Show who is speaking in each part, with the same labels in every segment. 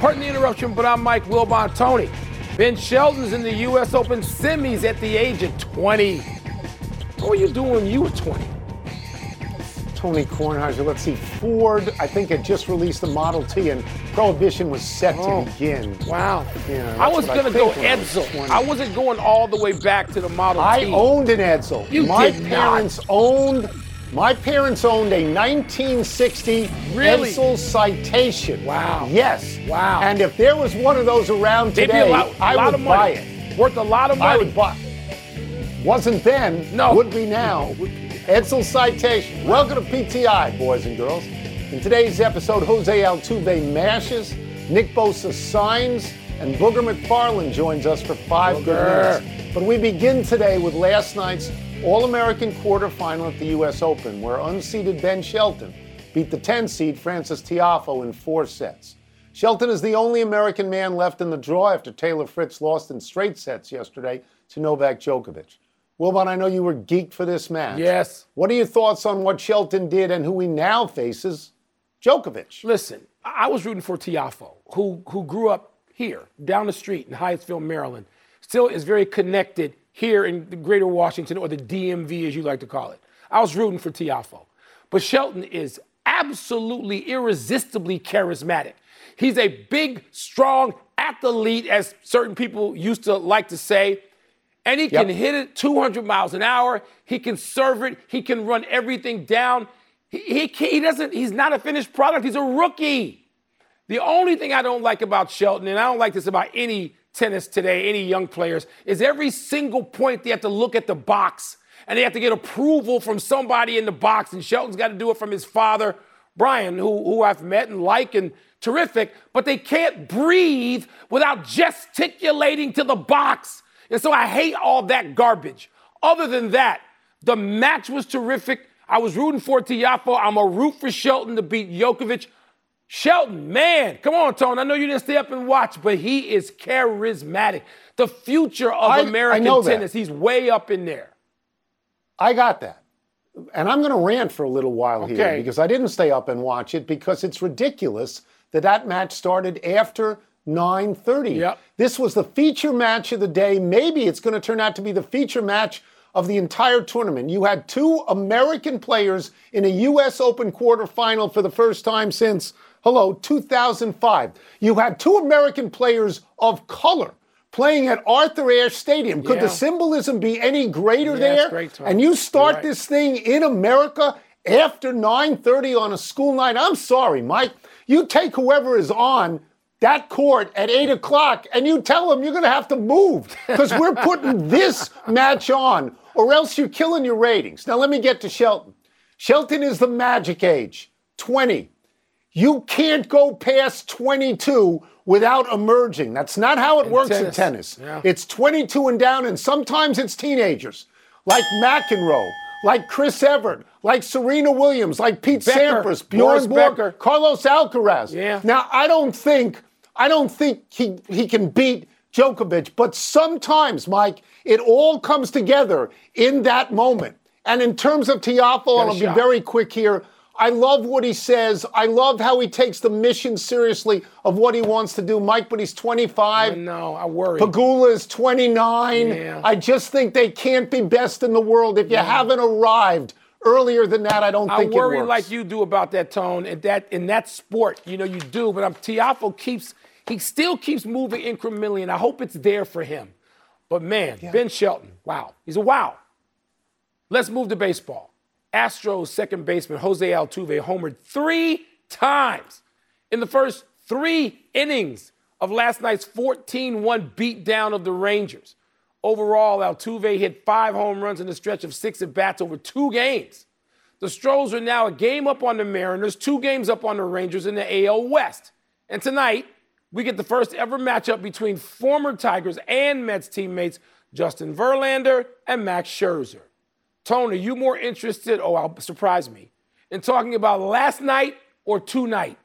Speaker 1: Pardon the interruption, but I'm Mike Wilbon Tony. Ben Shelton's in the U.S. Open semis at the age of 20. What were you doing when you were 20?
Speaker 2: Tony Kornheiser. Let's see. Ford, I think, had just released the Model T, and Prohibition was set
Speaker 1: Oh.
Speaker 2: to begin.
Speaker 1: Wow.
Speaker 2: Yeah,
Speaker 1: I was going to go
Speaker 2: when I was
Speaker 1: Edsel. I wasn't going all the way back to the Model
Speaker 2: I
Speaker 1: T.
Speaker 2: owned an Edsel.
Speaker 1: You
Speaker 2: my
Speaker 1: did not.
Speaker 2: parents owned. My parents owned a 1960
Speaker 1: Really?
Speaker 2: Edsel Citation.
Speaker 1: Wow.
Speaker 2: Yes.
Speaker 1: Wow.
Speaker 2: And if there was one of those around today,
Speaker 1: a lot,
Speaker 2: I
Speaker 1: lot
Speaker 2: would buy it.
Speaker 1: Worth a lot of money.
Speaker 2: I would buy. Wasn't then.
Speaker 1: No.
Speaker 2: Would be now. Edsel Citation. Welcome to PTI, boys and girls. In today's episode, Jose Altuve mashes, Nick Bosa signs, and Booger McFarland joins us for five good minutes. But we begin today with last night's All-American quarterfinal at the U.S. Open, where unseeded Ben Shelton beat the 10 seed Frances Tiafoe in four sets. Shelton is the only American man left in the draw after Taylor Fritz lost in straight sets yesterday to Novak Djokovic. Wilbon, I know you were geeked for this match.
Speaker 1: Yes.
Speaker 2: What are your thoughts on what Shelton did and who he now faces? Djokovic.
Speaker 1: Listen, I I was rooting for Tiafoe, who who grew up here, down the street in Hyattsville, Maryland. Still is very connected here in the greater Washington, or the DMV as you like to call it. I was rooting for Tiafoe. But Shelton is absolutely irresistibly charismatic. He's a big, strong athlete, as certain people used to like to say. And he can hit it 200 miles an hour. He can serve it. He can run everything down. He, he, he doesn't, he's not a finished product. He's a rookie. The only thing I don't like about Shelton, and I don't like this about any tennis today, any young players, is every single point they have to look at the box and they have to get approval from somebody in the box. And Shelton's got to do it from his father, Bryan, who, who I've met and like and terrific, but they can't breathe without gesticulating to the box. And so I hate all that garbage. Other than that, the match was terrific. I was rooting for Tiafoe. I'm a root for Shelton to beat Djokovic. Shelton, man, come on, Tone. I know you didn't stay up and watch, but he is charismatic. The future of
Speaker 2: I- I
Speaker 1: American
Speaker 2: that.
Speaker 1: tennis, he's way up in there.
Speaker 2: I got that. And I'm going to rant for a little while here because I didn't stay up and watch it because it's ridiculous that that match started after 9:30.
Speaker 1: Yep.
Speaker 2: This was the feature match of the day. Maybe it's going to turn out to be the feature match of the entire tournament. You had two American players in a US Open quarterfinal for the first time since hello, 2005. You had two American players of color playing at Arthur Ashe Stadium. Could
Speaker 1: Yeah.
Speaker 2: the symbolism be any greater
Speaker 1: Yeah,
Speaker 2: there? and you start
Speaker 1: right.
Speaker 2: this thing in America after 9:30 on a school night. I'm sorry, Mike. You take whoever is on that court at 8 o'clock and you tell them you're going to have to move because we're putting this match on or else you're killing your ratings. Now, let me get to Shelton. Shelton is the magic age 20. You can't go past 22 without emerging. That's not how it works in
Speaker 1: tennis.
Speaker 2: tennis.
Speaker 1: Yeah.
Speaker 2: It's 22 and down, and sometimes it's teenagers like McEnroe, like Chris Evert, like Serena Williams, like Pete
Speaker 1: Becker,
Speaker 2: Sampras, Bjorn Borg,
Speaker 1: Becker.
Speaker 2: Carlos Alcaraz.
Speaker 1: Yeah.
Speaker 2: Now, I don't think I don't think he he can beat Djokovic, but sometimes, Mike, it all comes together in that moment. And in terms of Tiafoe, and I'll be very quick here. I love what he says. I love how he takes the mission seriously of what he wants to do, Mike. But he's 25.
Speaker 1: No, I worry.
Speaker 2: Pegula is 29.
Speaker 1: Yeah.
Speaker 2: I just think they can't be best in the world. If you haven't arrived earlier than that, I don't
Speaker 1: I
Speaker 2: think
Speaker 1: worry
Speaker 2: it works.
Speaker 1: I worry like you do about that tone and that in that sport. You know you do, but I'm Tiafoe keeps he still keeps moving incrementally, and I hope it's there for him. But man, Ben Shelton, wow, he's a wow. Let's move to baseball. Astros second baseman Jose Altuve homered three times in the first three innings of last night's 14-1 beatdown of the Rangers. Overall, Altuve hit five home runs in a stretch of six at bats over two games. The Stros are now a game up on the Mariners, two games up on the Rangers in the AL West. And tonight, we get the first ever matchup between former Tigers and Mets teammates Justin Verlander and Max Scherzer. Tone, are you more interested, oh, I'll surprise me, in talking about last night or tonight?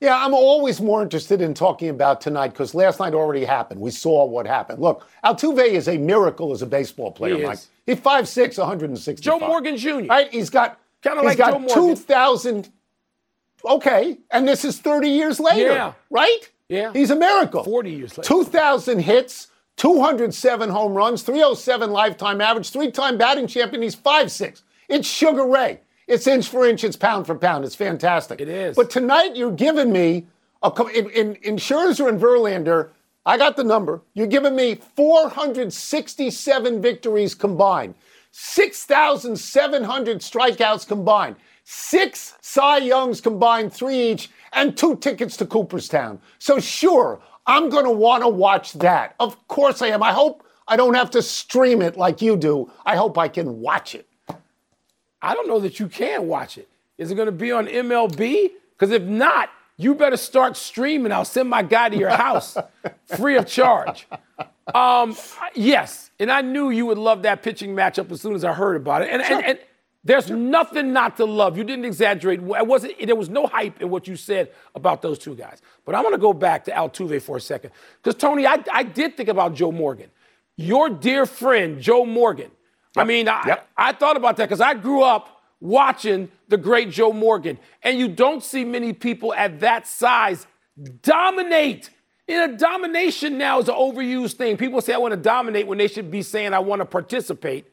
Speaker 2: Yeah, I'm always more interested in talking about tonight because last night already happened. We saw what happened. Look, Altuve is a miracle as a baseball player,
Speaker 1: He
Speaker 2: Mike. He's 5'6", 165.
Speaker 1: Joe Morgan Jr.
Speaker 2: Right? He's got
Speaker 1: Kinda like
Speaker 2: got
Speaker 1: Joe Morgan.
Speaker 2: 2,000 Okay, and this is 30 years later,
Speaker 1: Yeah.
Speaker 2: right?
Speaker 1: Yeah.
Speaker 2: He's a miracle.
Speaker 1: 40 years later.
Speaker 2: 2,000 hits, 207 home runs, 307 lifetime average, three-time batting champion. He's 5'6". It's Sugar Ray. It's inch for inch, it's pound for pound. It's fantastic.
Speaker 1: It is.
Speaker 2: But tonight you're giving me, a, in, in, in Scherzer and Verlander, I got the number. You're giving me 467 victories combined, 6,700 strikeouts combined, six Cy Youngs combined, three each, and two tickets to Cooperstown. So sure, I'm going to want to watch that. Of course I am. I hope I don't have to stream it like you do. I hope I can watch it.
Speaker 1: I don't know that you can watch it. Is it going to be on MLB? Because if not, you better start streaming. I'll send my guy to your house free of charge. Um, yes, and I knew you would love that pitching matchup as soon as I heard about it. And, and, and there's nothing not to love. You didn't exaggerate. It wasn't. There was no hype in what you said about those two guys. But I'm going to go back to Altuve for a second because Tony, I, I did think about Joe Morgan, your dear friend Joe Morgan. I mean, I,
Speaker 2: Yep.
Speaker 1: I thought about that because I grew up watching the great Joe Morgan, and you don't see many people at that size dominate. In a domination now is an overused thing. People say I want to dominate when they should be saying I want to participate.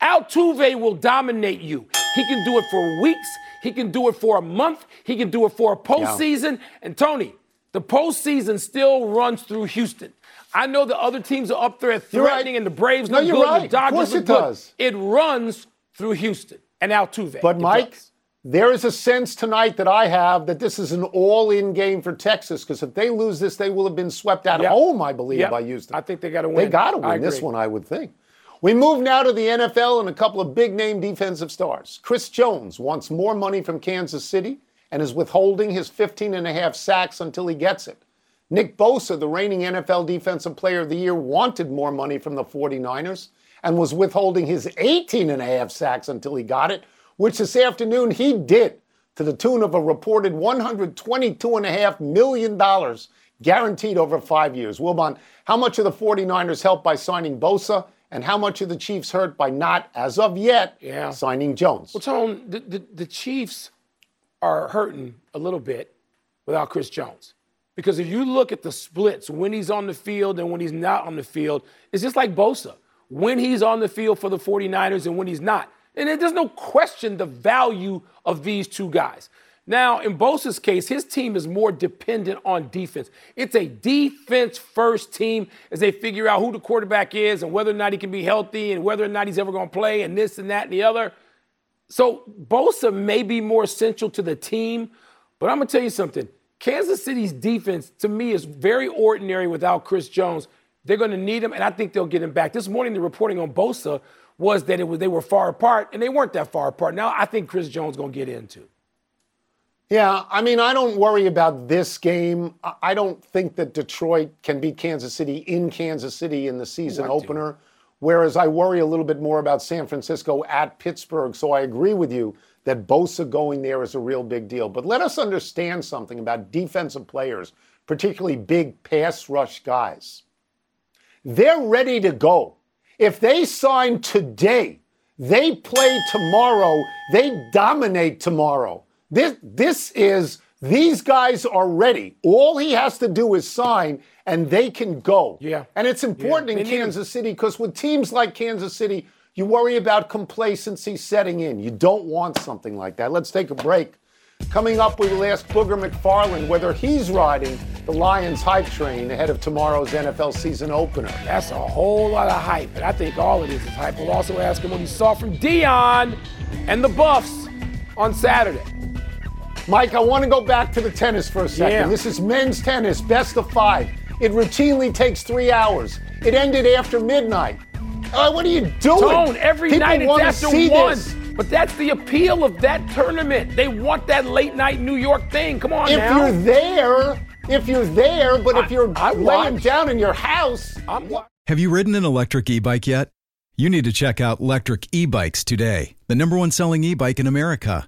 Speaker 1: Altuve will dominate you. He can do it for weeks. He can do it for a month. He can do it for a postseason. And Tony, the postseason still runs through Houston. I know the other teams are up there
Speaker 2: You're right.
Speaker 1: threatening, and the Braves
Speaker 2: No,
Speaker 1: look
Speaker 2: you're
Speaker 1: good,
Speaker 2: right.
Speaker 1: the
Speaker 2: Of
Speaker 1: Dodgers look
Speaker 2: it
Speaker 1: good.
Speaker 2: does.
Speaker 1: It runs through Houston and Altuve.
Speaker 2: But
Speaker 1: It
Speaker 2: Mike,
Speaker 1: does.
Speaker 2: there is a sense tonight that I have that this is an all-in game for Texas because if they lose this, they will have been swept at
Speaker 1: Yep.
Speaker 2: home, I believe,
Speaker 1: Yep.
Speaker 2: by Houston.
Speaker 1: I think they got to win.
Speaker 2: They got to win this one, I would think. We move now to the NFL and a couple of big name defensive stars. Chris Jones wants more money from Kansas City and is withholding his 15 and a half sacks until he gets it. Nick Bosa, the reigning NFL Defensive Player of the Year, wanted more money from the 49ers and was withholding his 18 and a half sacks until he got it, which this afternoon he did to the tune of a reported $122.5 million guaranteed over five years. Wilbon, how much are the 49ers helped by signing Bosa, and how much are the Chiefs hurt by not, as of yet,
Speaker 1: Yeah.
Speaker 2: signing Jones?
Speaker 1: Well, Tone, the, the, the Chiefs are hurting a little bit without Chris Jones. Because if you look at the splits when he's on the field and when he's not on the field, it's just like Bosa. When he's on the field for the 49ers and when he's not. And there's no question the value of these two guys. Now, in Bosa's case, his team is more dependent on defense. It's a defense first team as they figure out who the quarterback is and whether or not he can be healthy and whether or not he's ever going to play and this and that and the other. So Bosa may be more essential to the team, but I'm gonna tell you something. Kansas City's defense, to me, is very ordinary without Chris Jones. They're gonna need him, and I think they'll get him back. This morning, the reporting on Bosa was that it was they were far apart, and they weren't that far apart. Now I think Chris Jones is gonna get into.
Speaker 2: Yeah, I mean, I don't worry about this game. I- don't think that Detroit can beat Kansas City in Kansas City in the season
Speaker 1: do.
Speaker 2: opener. Whereas I worry a little bit more about San Francisco at Pittsburgh. So I agree with you that Bosa going there is a real big deal. But let us understand something about defensive players, particularly big pass rush guys. They're ready to go. If they sign today, they play tomorrow, they dominate tomorrow. This, this is, these guys are ready. All he has to do is sign and they can go.
Speaker 1: Yeah.
Speaker 2: And it's important
Speaker 1: They
Speaker 2: in. Kansas City because with teams like Kansas City, you worry about complacency setting in. You don't want something like that. Let's take a break. Coming up, we will ask Booger McFarland whether he's riding the Lions hype train ahead of tomorrow's NFL season opener.
Speaker 1: That's a whole lot of hype, and I think all of it is is hype. We'll also ask him what he saw from Deion and the Buffs on Saturday.
Speaker 2: Mike, I want to go back to the tennis for a second.
Speaker 1: Yeah.
Speaker 2: This is men's tennis, best of five. It routinely takes three hours. It ended after midnight. Uh, what are you doing?
Speaker 1: Tone, every
Speaker 2: People
Speaker 1: night it's
Speaker 2: wanna
Speaker 1: after
Speaker 2: see
Speaker 1: one.
Speaker 2: this.
Speaker 1: But that's the appeal of that tournament. They want that late night New York thing. Come on
Speaker 2: If
Speaker 1: now.
Speaker 2: you're there, if you're there, but if you're
Speaker 1: I
Speaker 2: laying
Speaker 1: watch.
Speaker 2: down in your house,
Speaker 1: I'm wa-
Speaker 3: Have you ridden an electric e bike yet? You need to check out Lectric E Bikes today, the number one selling e bike in America.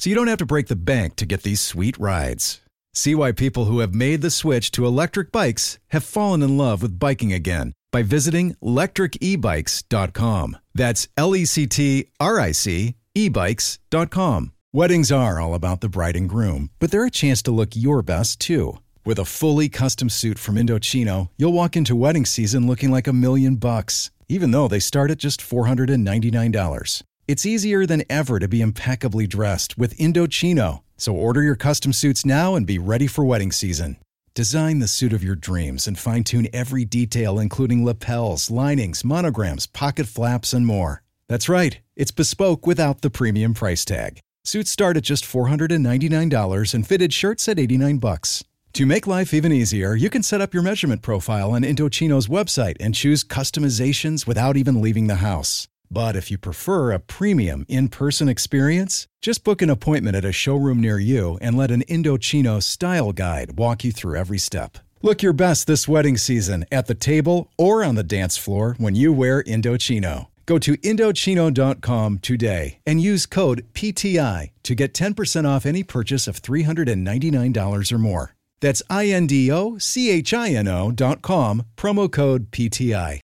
Speaker 3: so you don't have to break the bank to get these sweet rides. See why people who have made the switch to electric bikes have fallen in love with biking again by visiting lectricebikes.com. That's L E C T R I C ebikes.com. Weddings are all about the bride and groom, but they're a chance to look your best too. With a fully custom suit from Indochino, you'll walk into wedding season looking like a million bucks, even though they start at just $499. It's easier than ever to be impeccably dressed with Indochino. So order your custom suits now and be ready for wedding season. Design the suit of your dreams and fine tune every detail, including lapels, linings, monograms, pocket flaps, and more. That's right, it's bespoke without the premium price tag. Suits start at just $499 and fitted shirts at 89 bucks. To make life even easier, you can set up your measurement profile on Indochino's website and choose customizations without even leaving the house. But if you prefer a premium in-person experience, just book an appointment at a showroom near you and let an Indochino style guide walk you through every step. Look your best this wedding season at the table or on the dance floor when you wear Indochino. Go to Indochino.com today and use code PTI to get 10% off any purchase of $399 or more. That's I N D O C H I N O dot com, promo code PTI.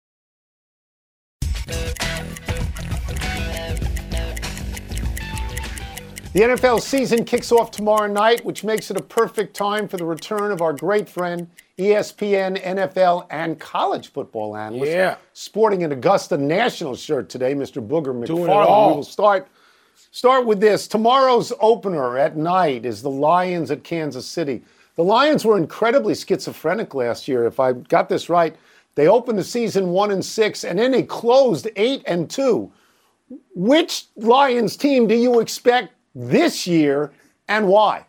Speaker 2: The NFL season kicks off tomorrow night, which makes it a perfect time for the return of our great friend, ESPN, NFL, and college football analyst.
Speaker 1: Yeah.
Speaker 2: Sporting an Augusta National shirt today, Mr. Booger McFarland. We will start start with this. Tomorrow's opener at night is the Lions at Kansas City. The Lions were incredibly schizophrenic last year. If I got this right, they opened the season one and six, and then they closed eight and two. Which Lions team do you expect this year, and why?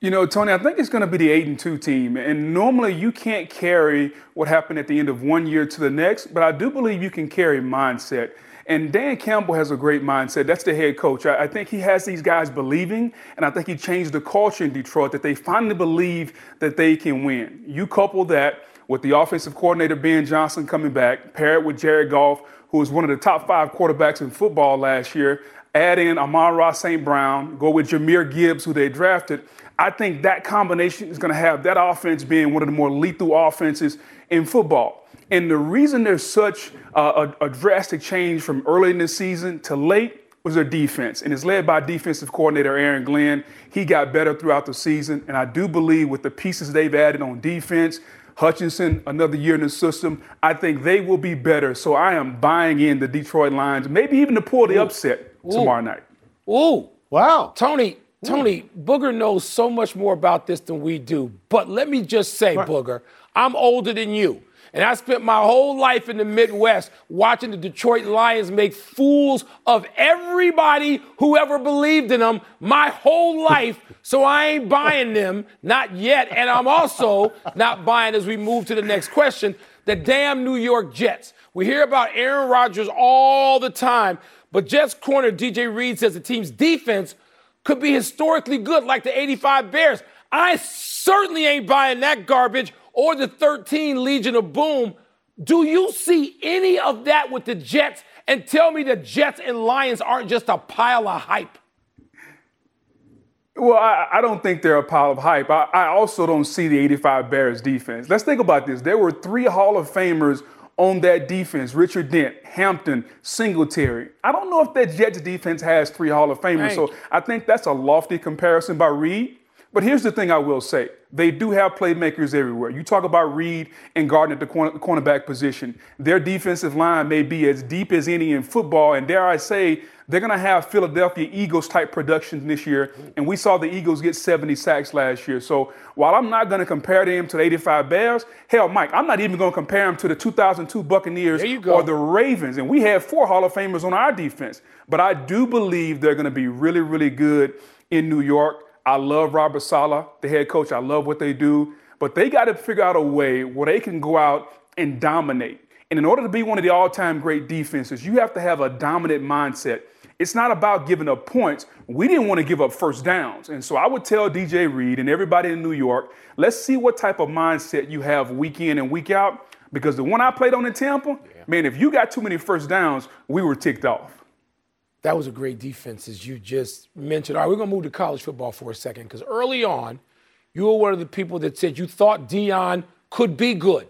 Speaker 4: You know, Tony, I think it's going to be the eight and two team. And normally you can't carry what happened at the end of one year to the next, but I do believe you can carry mindset. And Dan Campbell has a great mindset. That's the head coach. I, I think he has these guys believing, and I think he changed the culture in Detroit that they finally believe that they can win. You couple that with the offensive coordinator Ben Johnson coming back, pair it with Jared Goff, who was one of the top five quarterbacks in football last year. Add in Amon-Ra St. Brown, go with Jahmyr Gibbs, who they drafted. I think that combination is going to have that offense being one of the more lethal offenses in football. And the reason there's such uh, a, a drastic change from early in the season to late was their defense. And it's led by defensive coordinator Aaron Glenn. He got better throughout the season. And I do believe with the pieces they've added on defense, Hutchinson, another year in the system, I think they will be better. So I am buying in the Detroit Lions, maybe even to pull the upset tomorrow night.
Speaker 1: Ooh,
Speaker 2: Wow.
Speaker 1: Tony, Tony, Booger knows so much more about this than we do. But let me just say, Booger, I'm older than you. And I spent my whole life in the Midwest watching the Detroit Lions make fools of everybody who ever believed in them my whole life. So I ain't buying them, not yet. And I'm also not buying as we move to the next question the damn New York Jets. We hear about Aaron Rodgers all the time, but Jets corner DJ Reed says the team's defense could be historically good, like the 85 Bears. I certainly ain't buying that garbage or the 13 Legion of Boom. Do you see any of that with the Jets? And tell me the Jets and Lions aren't just a pile of hype.
Speaker 4: Well, I, I don't think they're a pile of hype. I, I also don't see the 85 Bears defense. Let's think about this. There were three Hall of Famers on that defense Richard Dent, Hampton, Singletary. I don't know if that Jets defense has three Hall of Famers,
Speaker 1: Thank
Speaker 4: so I think that's a lofty comparison by Reed. But here's the thing I will say they do have playmakers everywhere. You talk about Reed and Gardner at the corner, cornerback position. Their defensive line may be as deep as any in football, and dare I say, they're going to have Philadelphia Eagles type production this year. And we saw the Eagles get 70 sacks last year. So while I'm not going to compare them to the 85 Bears, hell, Mike, I'm not even going to compare them to the 2002 Buccaneers or the Ravens. And we had four Hall of Famers on our defense. But I do believe they're going to be really, really good in New York. I love Robert Saleh, the head coach. I love what they do. But they got to figure out a way where they can go out and dominate. And in order to be one of the all time great defenses, you have to have a dominant mindset. it's not about giving up points. We didn't want to give up first downs. And so I would tell DJ Reed and everybody in New York, let's see what type of mindset you have week in and week out. Because the one I played on in Tampa, yeah. man, if you got too many first downs, we were ticked off.
Speaker 1: That was a great defense, as you just mentioned. All right, we're going to move to college football for a second because early on, you were one of the people that said you thought Deion could be good,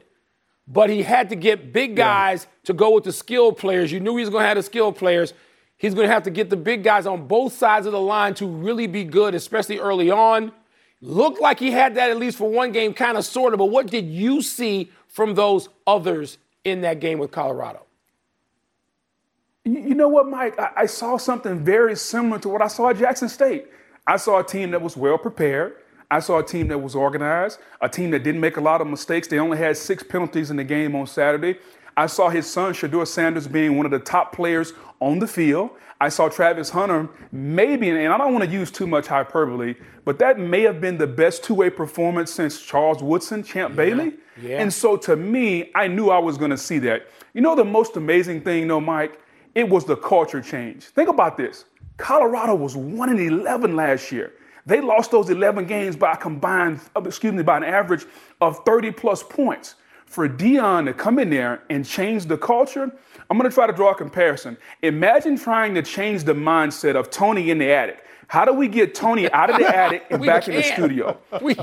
Speaker 1: but he had to get big guys yeah. to go with the skilled players. You knew he was going to have the skilled players. He's going to have to get the big guys on both sides of the line to really be good, especially early on. Looked like he had that at least for one game, kind of sort of. But what did you see from those others in that game with Colorado?
Speaker 4: You know what, Mike? I, saw something very similar to what I saw at Jackson State. I saw a team that was well prepared. I saw a team that was organized, a team that didn't make a lot of mistakes. They only had six penalties in the game on Saturday. I saw his son, Shedeur Sanders, being one of the top players on the field. I saw Travis Hunter, maybe, and I don't want to use too much hyperbole, but that may have been the best two way performance since Charles Woodson, Champ yeah. Bailey. Yeah. And so to me, I knew I was going to see that. You know, the most amazing thing, though, Mike? It was the culture change. Think about this Colorado was 1 in 11 last year. They lost those 11 games by a combined, uh, excuse me, by an average of 30 plus points. For Deion to come in there and change the culture, I'm going to try to draw a comparison. Imagine trying to change the mindset of Tony in the attic. How do we get Tony out of the attic and back in the studio?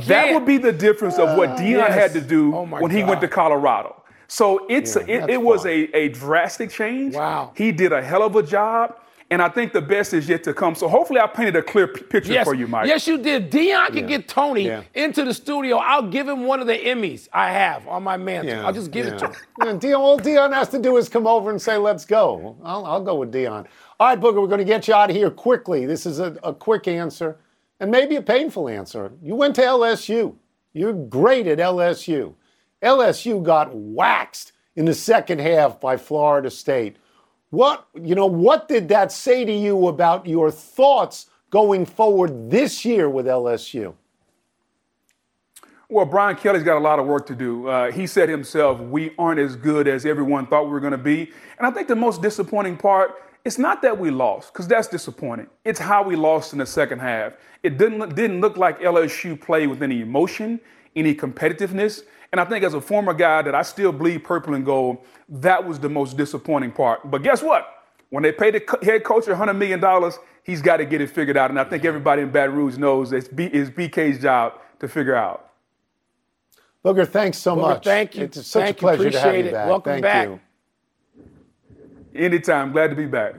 Speaker 4: that would be the difference of what Deion yes. had to do oh when he went to Colorado. So it's yeah, a, it, it was a, a drastic change.
Speaker 1: Wow.
Speaker 4: He did a hell of a job. And I think the best is yet to come. So hopefully I painted a clear p- picture
Speaker 1: yes.
Speaker 4: for you, Mike.
Speaker 1: Yes, you did. Deion can yeah. get Tony yeah. into the studio. I'll give him one of the Emmys I have on my mantle. Yeah. I'll just give it to him.
Speaker 2: Deion, all Deion has to do is come over and say, let's go. I'll, I'll go with Deion. All right, Booger, we're going to get you out of here quickly. This is a, a quick answer and maybe a painful answer. You went to LSU. You're great at LSU. LSU got waxed in the second half by Florida State. What, you know, what did that say to you about your thoughts going forward this year with LSU?
Speaker 4: Well, Brian Kelly's got a lot of work to do. Uh, he said himself, we aren't as good as everyone thought we were going to be. And I think the most disappointing part, it's not that we lost, because that's disappointing. It's how we lost in the second half. It didn't, didn't look like LSU played with any emotion, any competitiveness. And I think as a former guy that I still bleed purple and gold, that was the most disappointing part. But guess what? When they pay the head coach $100 million, he's got to get it figured out. And I think everybody in Baton Rouge knows it's, B, it's BK's job to figure out.
Speaker 2: Booger, thanks so
Speaker 1: Booger,
Speaker 2: much.
Speaker 1: Thank you.
Speaker 2: It's such
Speaker 1: thank
Speaker 2: a pleasure
Speaker 1: you.
Speaker 2: to have
Speaker 1: you
Speaker 2: it. back.
Speaker 1: Welcome
Speaker 2: thank
Speaker 1: back.
Speaker 2: You.
Speaker 4: Anytime. Glad to be back.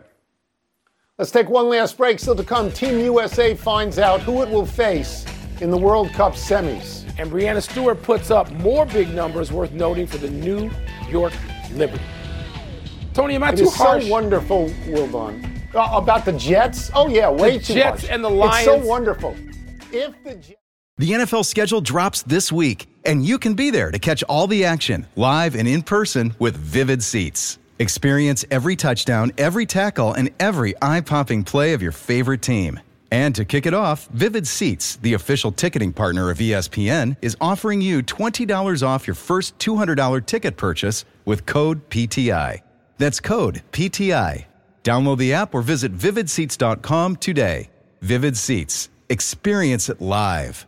Speaker 2: Let's take one last break. Still to come, Team USA finds out who it will face in the World Cup semis.
Speaker 1: And Breanna Stewart puts up more big numbers worth noting for the New York Liberty. Tony, am I
Speaker 2: it
Speaker 1: too harsh?
Speaker 2: so wonderful, Wilbon. Uh, about the Jets? Oh, yeah, way
Speaker 1: the
Speaker 2: too
Speaker 1: Jets
Speaker 2: harsh.
Speaker 1: and the Lions.
Speaker 2: It's so wonderful. If the Jets.
Speaker 3: The NFL schedule drops this week, and you can be there to catch all the action live and in person with Vivid Seats. Experience every touchdown, every tackle, and every eye popping play of your favorite team. And to kick it off, Vivid Seats, the official ticketing partner of ESPN, is offering you $20 off your first $200 ticket purchase with code PTI. That's code PTI. Download the app or visit vividseats.com today. Vivid Seats. Experience it live.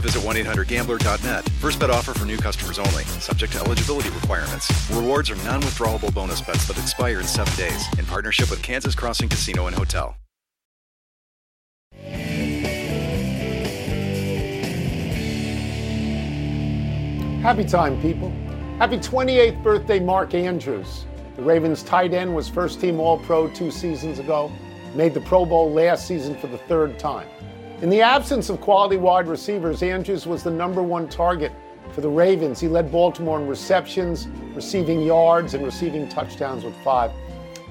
Speaker 5: visit 1-800-GAMBLER.net. First bet offer for new customers only. Subject to eligibility requirements. Rewards are non-withdrawable bonus bets that expire in seven days. In partnership with Kansas Crossing Casino and Hotel.
Speaker 2: Happy time, people. Happy 28th birthday, Mark Andrews. The Ravens tight end was first team All Pro two seasons ago, made the Pro Bowl last season for the third time. In the absence of quality wide receivers, Andrews was the number one target for the Ravens. He led Baltimore in receptions, receiving yards, and receiving touchdowns with five.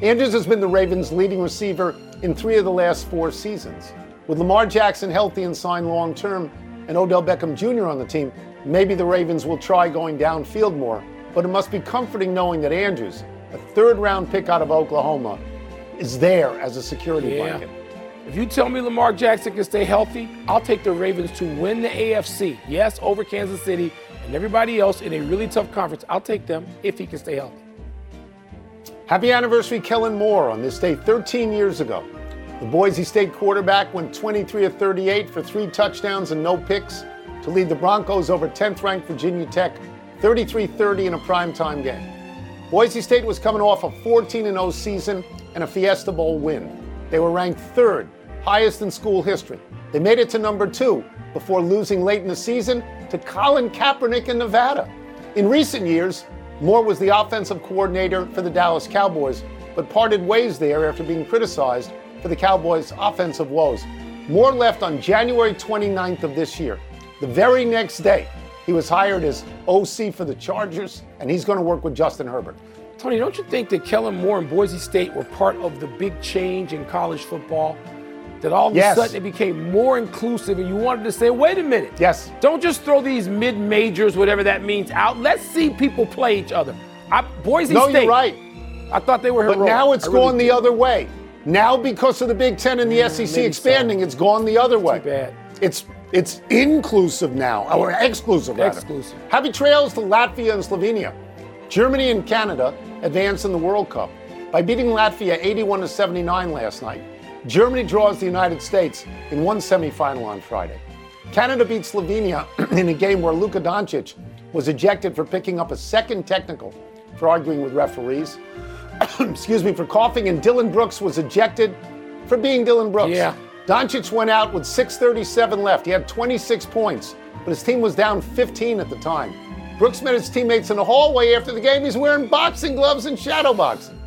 Speaker 2: Andrews has been the Ravens' leading receiver in three of the last four seasons. With Lamar Jackson healthy and signed long term, and Odell Beckham Jr. on the team, maybe the Ravens will try going downfield more. But it must be comforting knowing that Andrews, a third round pick out of Oklahoma, is there as a security
Speaker 1: Yeah.
Speaker 2: blanket.
Speaker 1: If you tell me Lamar Jackson can stay healthy, I'll take the Ravens to win the AFC. Yes, over Kansas City and everybody else in a really tough conference. I'll take them if he can stay healthy.
Speaker 2: Happy anniversary, Kellen Moore, on this day 13 years ago. The Boise State quarterback went 23 of 38 for three touchdowns and no picks to lead the Broncos over 10th ranked Virginia Tech 33 30 in a primetime game. Boise State was coming off a 14 0 season and a Fiesta Bowl win. They were ranked third, highest in school history. They made it to number two before losing late in the season to Colin Kaepernick in Nevada. In recent years, Moore was the offensive coordinator for the Dallas Cowboys, but parted ways there after being criticized for the Cowboys' offensive woes. Moore left on January 29th of this year. The very next day, he was hired as OC for the Chargers, and he's going to work with Justin Herbert.
Speaker 1: Tony, don't you think that Kellen Moore and Boise State were part of the big change in college football? That all of
Speaker 2: Yes.
Speaker 1: a sudden it became more inclusive, and you wanted to say, wait a minute.
Speaker 2: Yes.
Speaker 1: Don't just throw these mid majors, whatever that means, out. Let's see people play each other. I, Boise
Speaker 2: No,
Speaker 1: State.
Speaker 2: you're right.
Speaker 1: I thought they were
Speaker 2: But now it's
Speaker 1: I really
Speaker 2: the other way. Now, because of the Big Ten and the SEC expanding,
Speaker 1: so.
Speaker 2: it's gone the other way.
Speaker 1: Too bad.
Speaker 2: It's it's inclusive now, or exclusive rather.
Speaker 1: Exclusive.
Speaker 2: Happy trails to Latvia and Slovenia. Germany and Canada advance in the World Cup by beating Latvia 81 to 79 last night. Germany draws the United States in one semifinal on Friday. Canada beats Slovenia in a game where Luka Doncic was ejected for picking up a second technical for arguing with referees. Excuse me, for coughing, and Dillon Brooks was ejected for being Dillon Brooks.
Speaker 1: Yeah.
Speaker 2: Doncic went out with 6.37 left. He had 26 points, but his team was down 15 at the time. Brooks met his teammates in the hallway after the game. He's wearing boxing gloves and shadow boxing.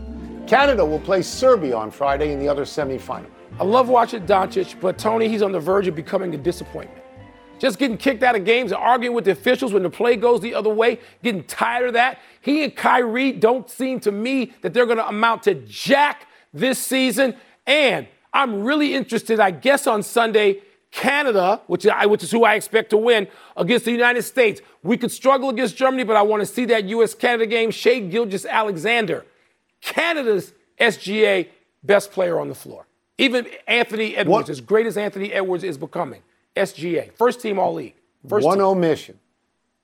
Speaker 2: Canada will play Serbia on Friday in the other semifinal.
Speaker 1: I love watching Doncic, but Tony, he's on the verge of becoming a disappointment. Just getting kicked out of games and arguing with the officials when the play goes the other way, getting tired of that. He and Kyrie don't seem to me that they're going to amount to jack this season. And I'm really interested, I guess, on Sunday, Canada, which, I, which is who I expect to win, against the United States. We could struggle against Germany, but I want to see that U.S. Canada game. Shai Gilgeous-Alexander, Canada's SGA best player on the floor. Even Anthony Edwards,
Speaker 2: What-
Speaker 1: as great as Anthony Edwards is becoming, SGA, first team All League. First
Speaker 2: One
Speaker 1: team.
Speaker 2: omission.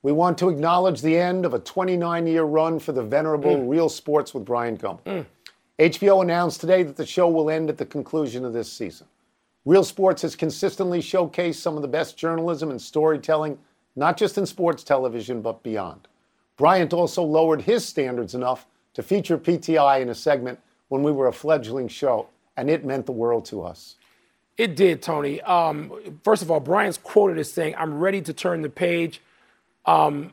Speaker 2: We want to acknowledge the end of a 29 year run for the venerable
Speaker 1: Mm.
Speaker 2: Real Sports with Bryant Gumbel. HBO announced today that the show will end at the conclusion of this season. Real Sports has consistently showcased some of the best journalism and storytelling, not just in sports television, but beyond. Bryant also lowered his standards enough to feature PTI in a segment when we were a fledgling show, and it meant the world to us.
Speaker 1: It did, Tony. Um, first of all, Bryant's quoted as saying, I'm ready to turn the page. Um,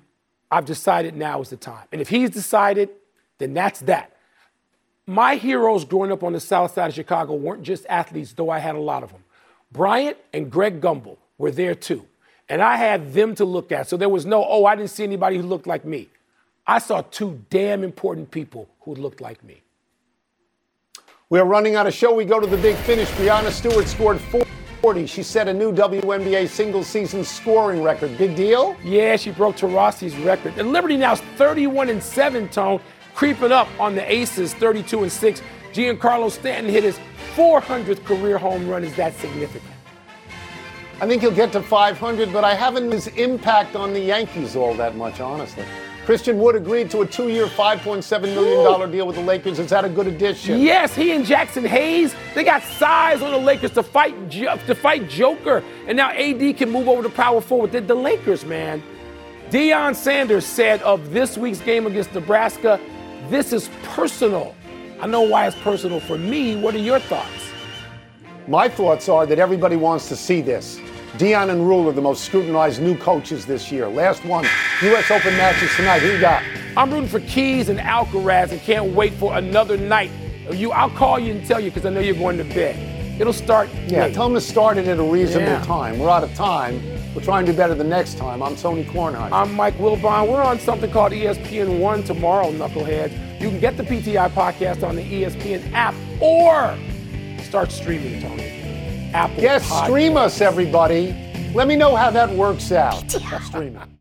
Speaker 1: I've decided now is the time. And if he's decided, then that's that. My heroes growing up on the south side of Chicago weren't just athletes, though I had a lot of them. Bryant and Greg Gumbel were there too. And I had them to look at. So there was no, oh, I didn't see anybody who looked like me. I saw two damn important people who looked like me.
Speaker 2: We are running out of show. We go to the big finish. Breanna Stewart scored 40. She set a new WNBA single season scoring record. Big deal?
Speaker 1: Yeah, she broke Taurasi's record. And Liberty now is 31 and 7 tone, creeping up on the Aces 32 and 6. Giancarlo Stanton hit his 400th career home run. Is that significant?
Speaker 2: I think he'll get to 500, but I haven't his impact on the Yankees all that much, honestly. Christian Wood agreed to a two year, $5.7 million deal with the Lakers. Is that a good addition?
Speaker 1: Yes, he and Jaxson Hayes, they got size on the Lakers to fight to fight Joker. And now AD can move over to power forward. The, the Lakers, man. Deion Sanders said of this week's game against Nebraska, this is personal. I know why it's personal for me. What are your thoughts?
Speaker 2: My thoughts are that everybody wants to see this. Deion and Rhule are the most scrutinized new coaches this year. Last one, U.S. Open matches tonight. Who you got?
Speaker 1: I'm rooting for Keys and Alcaraz and can't wait for another night. You, I'll call you and tell you because I know you're going to bed. It'll start.
Speaker 2: Yeah,
Speaker 1: late.
Speaker 2: tell them to start it at a reasonable
Speaker 1: Yeah.
Speaker 2: time. We're out of time. We'll try and do better the next time. I'm Tony Kornheiser.
Speaker 1: I'm Mike Wilbon. We're on something called ESPN One tomorrow, Knuckleheads. You can get the PTI podcast on the ESPN app or start streaming, Tony. Apple.
Speaker 2: yes,
Speaker 1: Podcast.
Speaker 2: stream us, everybody. Let me know how that works out. Stream it.